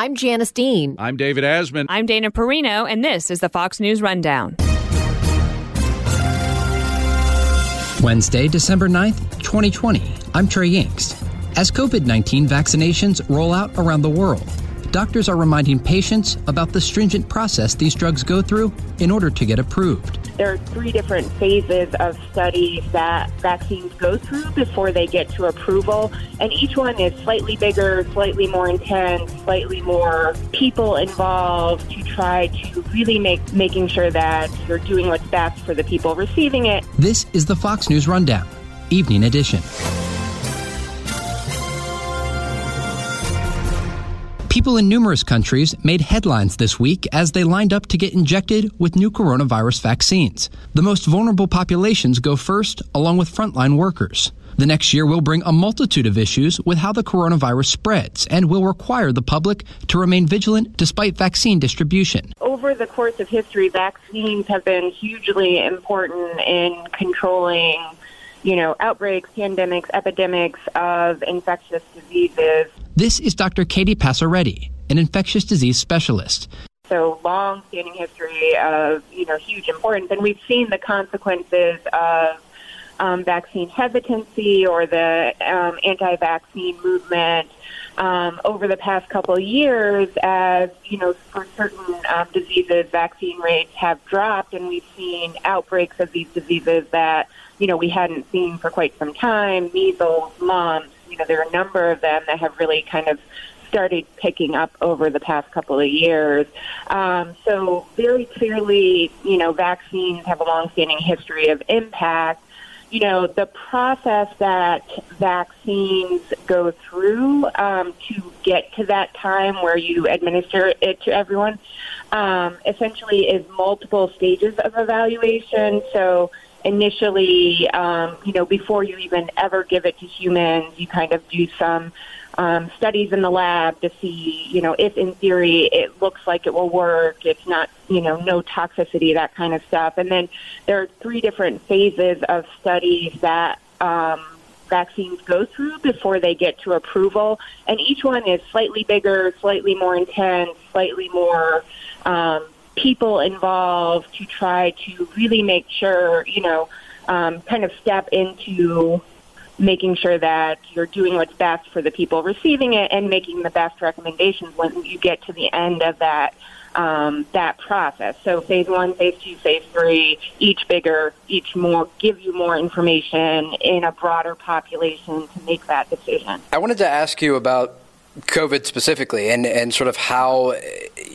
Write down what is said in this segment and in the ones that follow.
I'm Janice Dean. I'm David Asman. I'm Dana Perino, and this is the Fox News Rundown. Wednesday, December 9th, 2020. I'm Trey Yingst. As COVID 19 vaccinations roll out around the world, doctors are reminding patients about the stringent process these drugs go through in order to get approved. There are three different phases of studies that vaccines go through before they get to approval, and each one is slightly bigger, slightly more intense, slightly more people involved to try to really make making sure that you're doing what's best for the people receiving it. This is the Fox News Rundown, Evening Edition. People in numerous countries made headlines this week as they lined up to get injected with new coronavirus vaccines. The most vulnerable populations go first, along with frontline workers. The next year will bring a multitude of issues with how the coronavirus spreads and will require the public to remain vigilant despite vaccine distribution. Over the course of history, vaccines have been hugely important in controlling you know, outbreaks, pandemics, epidemics of infectious diseases. This is Dr. Katie Passaretti, an infectious disease specialist. So long-standing history of you know huge importance, and we've seen the consequences of um, vaccine hesitancy or the um, anti-vaccine movement um, over the past couple of years as, you know, for certain um, diseases, vaccine rates have dropped, and we've seen outbreaks of these diseases that, you know, we hadn't seen for quite some time measles, mumps, you know, there are a number of them that have really kind of started picking up over the past couple of years. Um, so very clearly, you know, vaccines have a long-standing history of impact you know, the process that vaccines go through um, to get to that time where you administer it to everyone um, essentially is multiple stages of evaluation. So initially, um, you know, before you even ever give it to humans, you kind of do some um, studies in the lab to see, you know, if in theory it looks like it will work, it's not, you know, no toxicity, that kind of stuff. And then there are three different phases of studies that um, vaccines go through before they get to approval. And each one is slightly bigger, slightly more intense, slightly more um, people involved to try to really make sure, you know, um, kind of step into making sure that you're doing what's best for the people receiving it and making the best recommendations when you get to the end of that um, that process. So phase one, phase two, phase three, each bigger, each more, give you more information in a broader population to make that decision. I wanted to ask you about COVID specifically and, and sort of how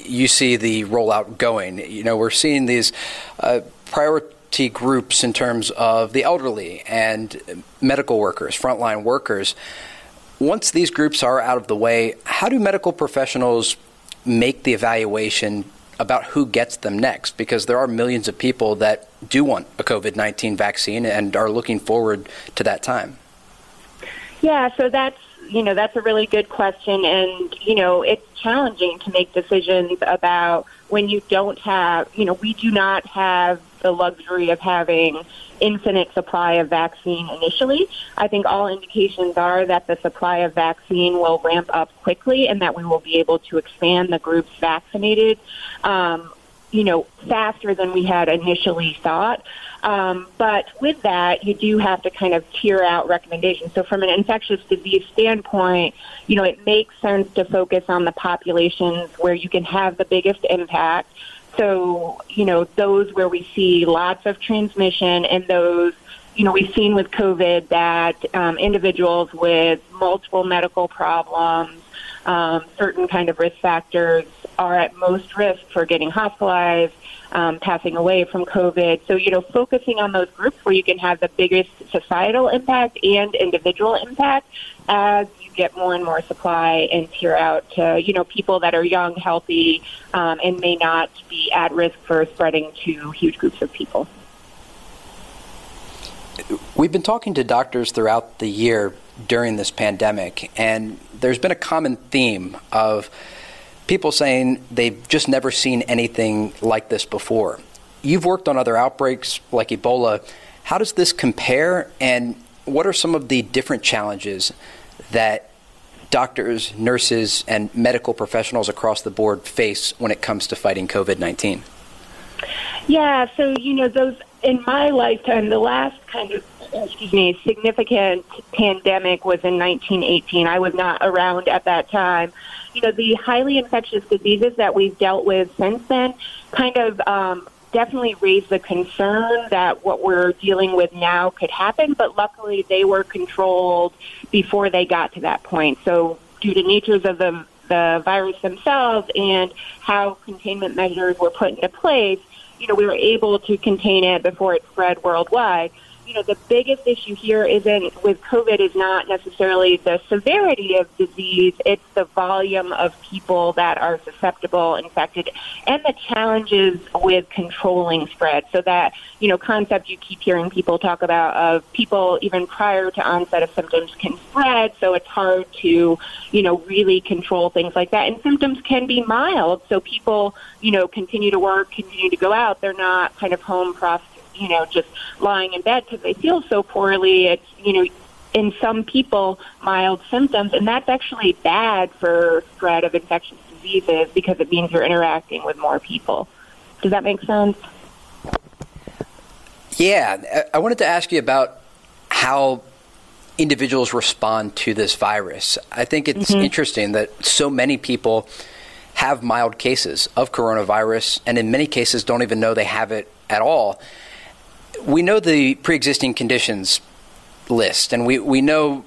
you see the rollout going. You know, we're seeing these uh, priority groups in terms of the elderly and medical workers, frontline workers. Once these groups are out of the way, how do medical professionals make the evaluation about who gets them next? Because there are millions of people that do want a COVID 19 vaccine and are looking forward to that time. Yeah, so that's you know that's a really good question, and you know it's challenging to make decisions about when you don't have you know we do not have the luxury of having infinite supply of vaccine initially. I think all indications are that the supply of vaccine will ramp up quickly and that we will be able to expand the groups vaccinated, um, you know, faster than we had initially thought. Um, but with that, you do have to kind of tier out recommendations. So, from an infectious disease standpoint, you know, it makes sense to focus on the populations where you can have the biggest impact so, you know, those where we see lots of transmission and those, you know, we've seen with COVID that um, individuals with multiple medical problems, um, certain kind of risk factors are at most risk for getting hospitalized, um, passing away from COVID. So, you know, focusing on those groups where you can have the biggest societal impact and individual impact as you get more and more supply and tier out to you know people that are young, healthy, um, and may not be at risk for spreading to huge groups of people. We've been talking to doctors throughout the year during this pandemic, and there's been a common theme of people saying they've just never seen anything like this before. You've worked on other outbreaks like Ebola. How does this compare, and what are some of the different challenges that doctors, nurses, and medical professionals across the board face when it comes to fighting COVID 19? Yeah, so, you know, those in my lifetime, the last kind of, excuse me, significant pandemic was in 1918. I was not around at that time. You know, the highly infectious diseases that we've dealt with since then kind of um, definitely raised the concern that what we're dealing with now could happen, but luckily they were controlled before they got to that point. So, due to natures of the the virus themselves and how containment measures were put into place, you know, we were able to contain it before it spread worldwide you know, the biggest issue here isn't with COVID is not necessarily the severity of disease, it's the volume of people that are susceptible, infected, and the challenges with controlling spread. So that, you know, concept you keep hearing people talk about of people even prior to onset of symptoms can spread, so it's hard to, you know, really control things like that. And symptoms can be mild, so people, you know, continue to work, continue to go out. They're not kind of home processing you know, just lying in bed because they feel so poorly. It's, you know, in some people, mild symptoms, and that's actually bad for spread of infectious diseases because it means you're interacting with more people. Does that make sense? Yeah, I wanted to ask you about how individuals respond to this virus. I think it's mm-hmm. interesting that so many people have mild cases of coronavirus, and in many cases don't even know they have it at all we know the pre-existing conditions list, and we, we know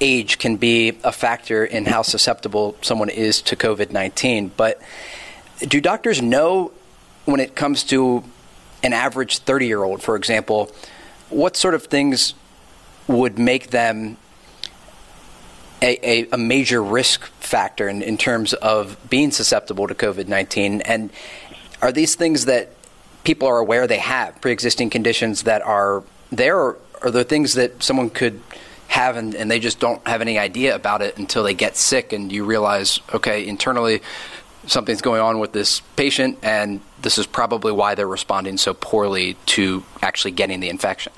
age can be a factor in how susceptible someone is to COVID 19. But do doctors know when it comes to an average 30 year old, for example, what sort of things would make them a, a, a major risk factor in, in terms of being susceptible to COVID 19? And are these things that people are aware they have pre-existing conditions that are there, or are there things that someone could have and, and, they just don't have any idea about it until they get sick and you realize, okay, internally something's going on with this patient and this is probably why they're responding so poorly to actually getting the infection?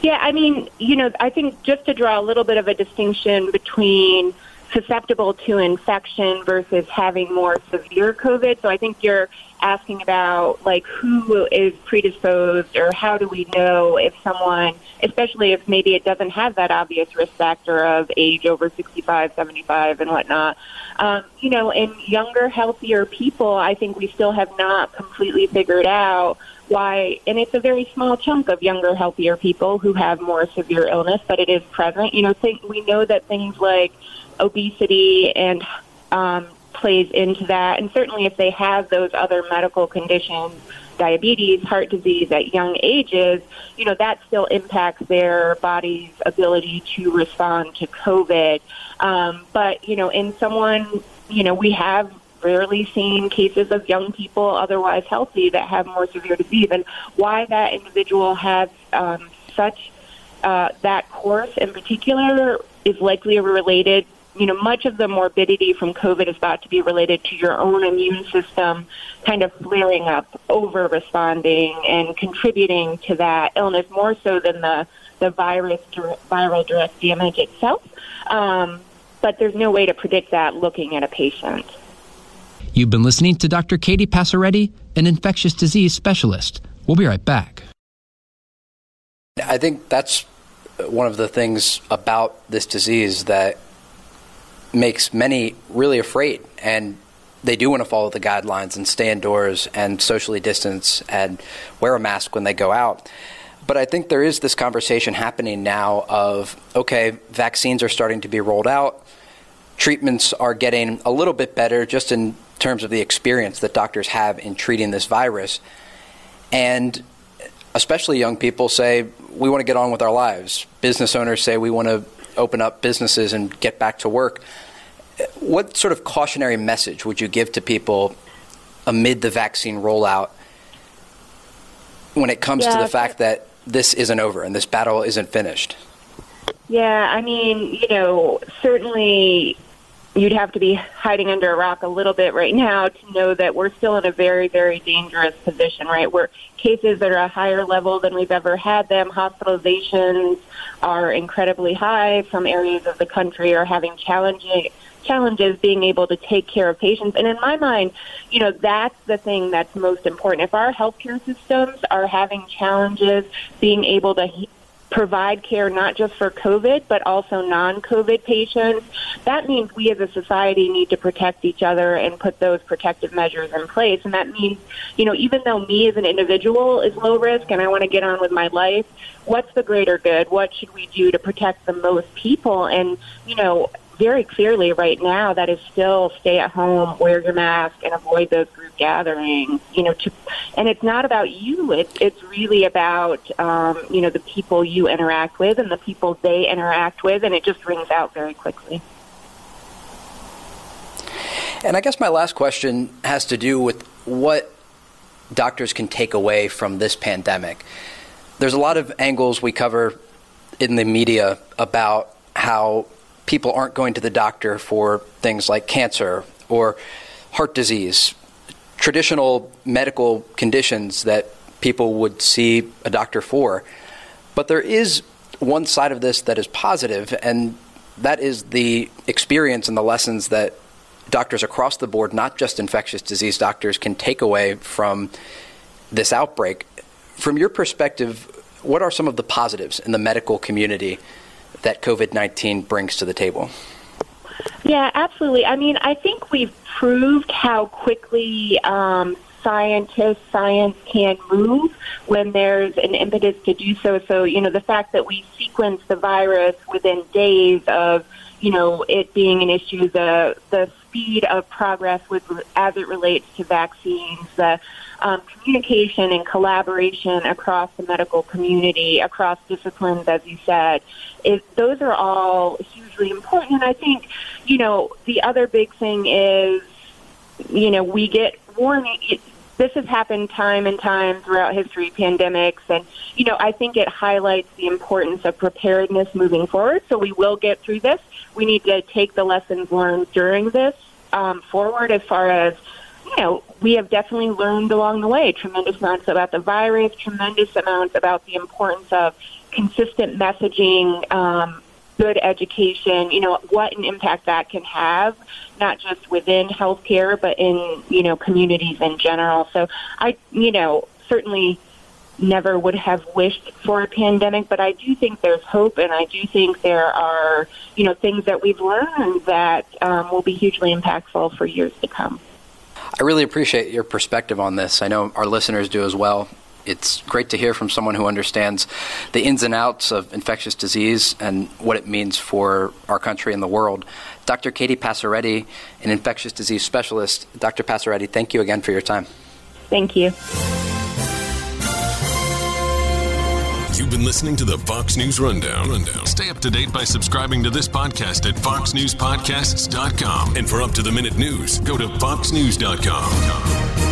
Yeah, I mean, you know, I think just to draw a little bit of a distinction between susceptible to infection versus having more severe COVID. So I think you're asking about like who is predisposed or how do we know if someone, especially if maybe it doesn't have that obvious risk factor of age over 65, 75 and whatnot. Um, you know, in younger, healthier people, I think we still have not completely figured out why, and it's a very small chunk of younger, healthier people who have more severe illness, but it is present. You know, think, we know that things like obesity and um, plays into that. And certainly, if they have those other medical conditions, diabetes, heart disease at young ages, you know, that still impacts their body's ability to respond to COVID. Um, but, you know, in someone, you know, we have rarely seen cases of young people otherwise healthy that have more severe disease and why that individual has um, such uh, that course in particular is likely related you know, much of the morbidity from COVID is thought to be related to your own immune system kind of flaring up, over responding, and contributing to that illness more so than the, the virus, viral direct damage itself. Um, but there's no way to predict that looking at a patient. You've been listening to Dr. Katie Passaretti, an infectious disease specialist. We'll be right back. I think that's one of the things about this disease that makes many really afraid and they do want to follow the guidelines and stay indoors and socially distance and wear a mask when they go out. But I think there is this conversation happening now of okay, vaccines are starting to be rolled out, treatments are getting a little bit better just in terms of the experience that doctors have in treating this virus. And especially young people say, we want to get on with our lives. Business owners say, we want to open up businesses and get back to work. What sort of cautionary message would you give to people amid the vaccine rollout when it comes yeah, to the fact that this isn't over and this battle isn't finished? Yeah, I mean, you know, certainly you'd have to be hiding under a rock a little bit right now to know that we're still in a very, very dangerous position, right? Where cases that are a higher level than we've ever had them, hospitalizations are incredibly high. Some areas of the country are having challenging challenges being able to take care of patients. And in my mind, you know, that's the thing that's most important. If our healthcare systems are having challenges being able to provide care not just for COVID, but also non COVID patients. That means we as a society need to protect each other and put those protective measures in place. And that means, you know, even though me as an individual is low risk and I want to get on with my life, what's the greater good? What should we do to protect the most people? And, you know, very clearly right now that is still stay at home, wear your mask, and avoid those group gatherings. You know, to, and it's not about you. It's it's really about um, you know the people you interact with and the people they interact with, and it just rings out very quickly. And I guess my last question has to do with what doctors can take away from this pandemic. There's a lot of angles we cover in the media about how people aren't going to the doctor for things like cancer or heart disease, traditional medical conditions that people would see a doctor for. But there is one side of this that is positive, and that is the experience and the lessons that doctors across the board, not just infectious disease doctors, can take away from this outbreak. From your perspective, what are some of the positives in the medical community that COVID 19 brings to the table? Yeah, absolutely. I mean, I think we've proved how quickly um, scientists, science can move when there's an impetus to do so. So, you know, the fact that we sequence the virus within days of, you know, it being an issue, the the speed of progress with as it relates to vaccines, the um, communication and collaboration across the medical community, across disciplines, as you said, is those are all hugely important. And I think, you know, the other big thing is, you know, we get warning. This has happened time and time throughout history, pandemics, and you know, I think it highlights the importance of preparedness moving forward. So we will get through this. We need to take the lessons learned during this um, forward as far as you know, we have definitely learned along the way tremendous amounts about the virus, tremendous amounts about the importance of consistent messaging, um, good education, you know, what an impact that can have, not just within healthcare, but in, you know, communities in general. So I, you know, certainly never would have wished for a pandemic, but I do think there's hope, and I do think there are, you know, things that we've learned that um, will be hugely impactful for years to come. I really appreciate your perspective on this. I know our listeners do as well. It's great to hear from someone who understands the ins and outs of infectious disease and what it means for our country and the world. Dr. Katie Passaretti, an infectious disease specialist. Dr. Passaretti, thank you again for your time. Thank you. You've been listening to the Fox News Rundown. Rundown. Stay up to date by subscribing to this podcast at foxnewspodcasts.com. And for up to the minute news, go to foxnews.com.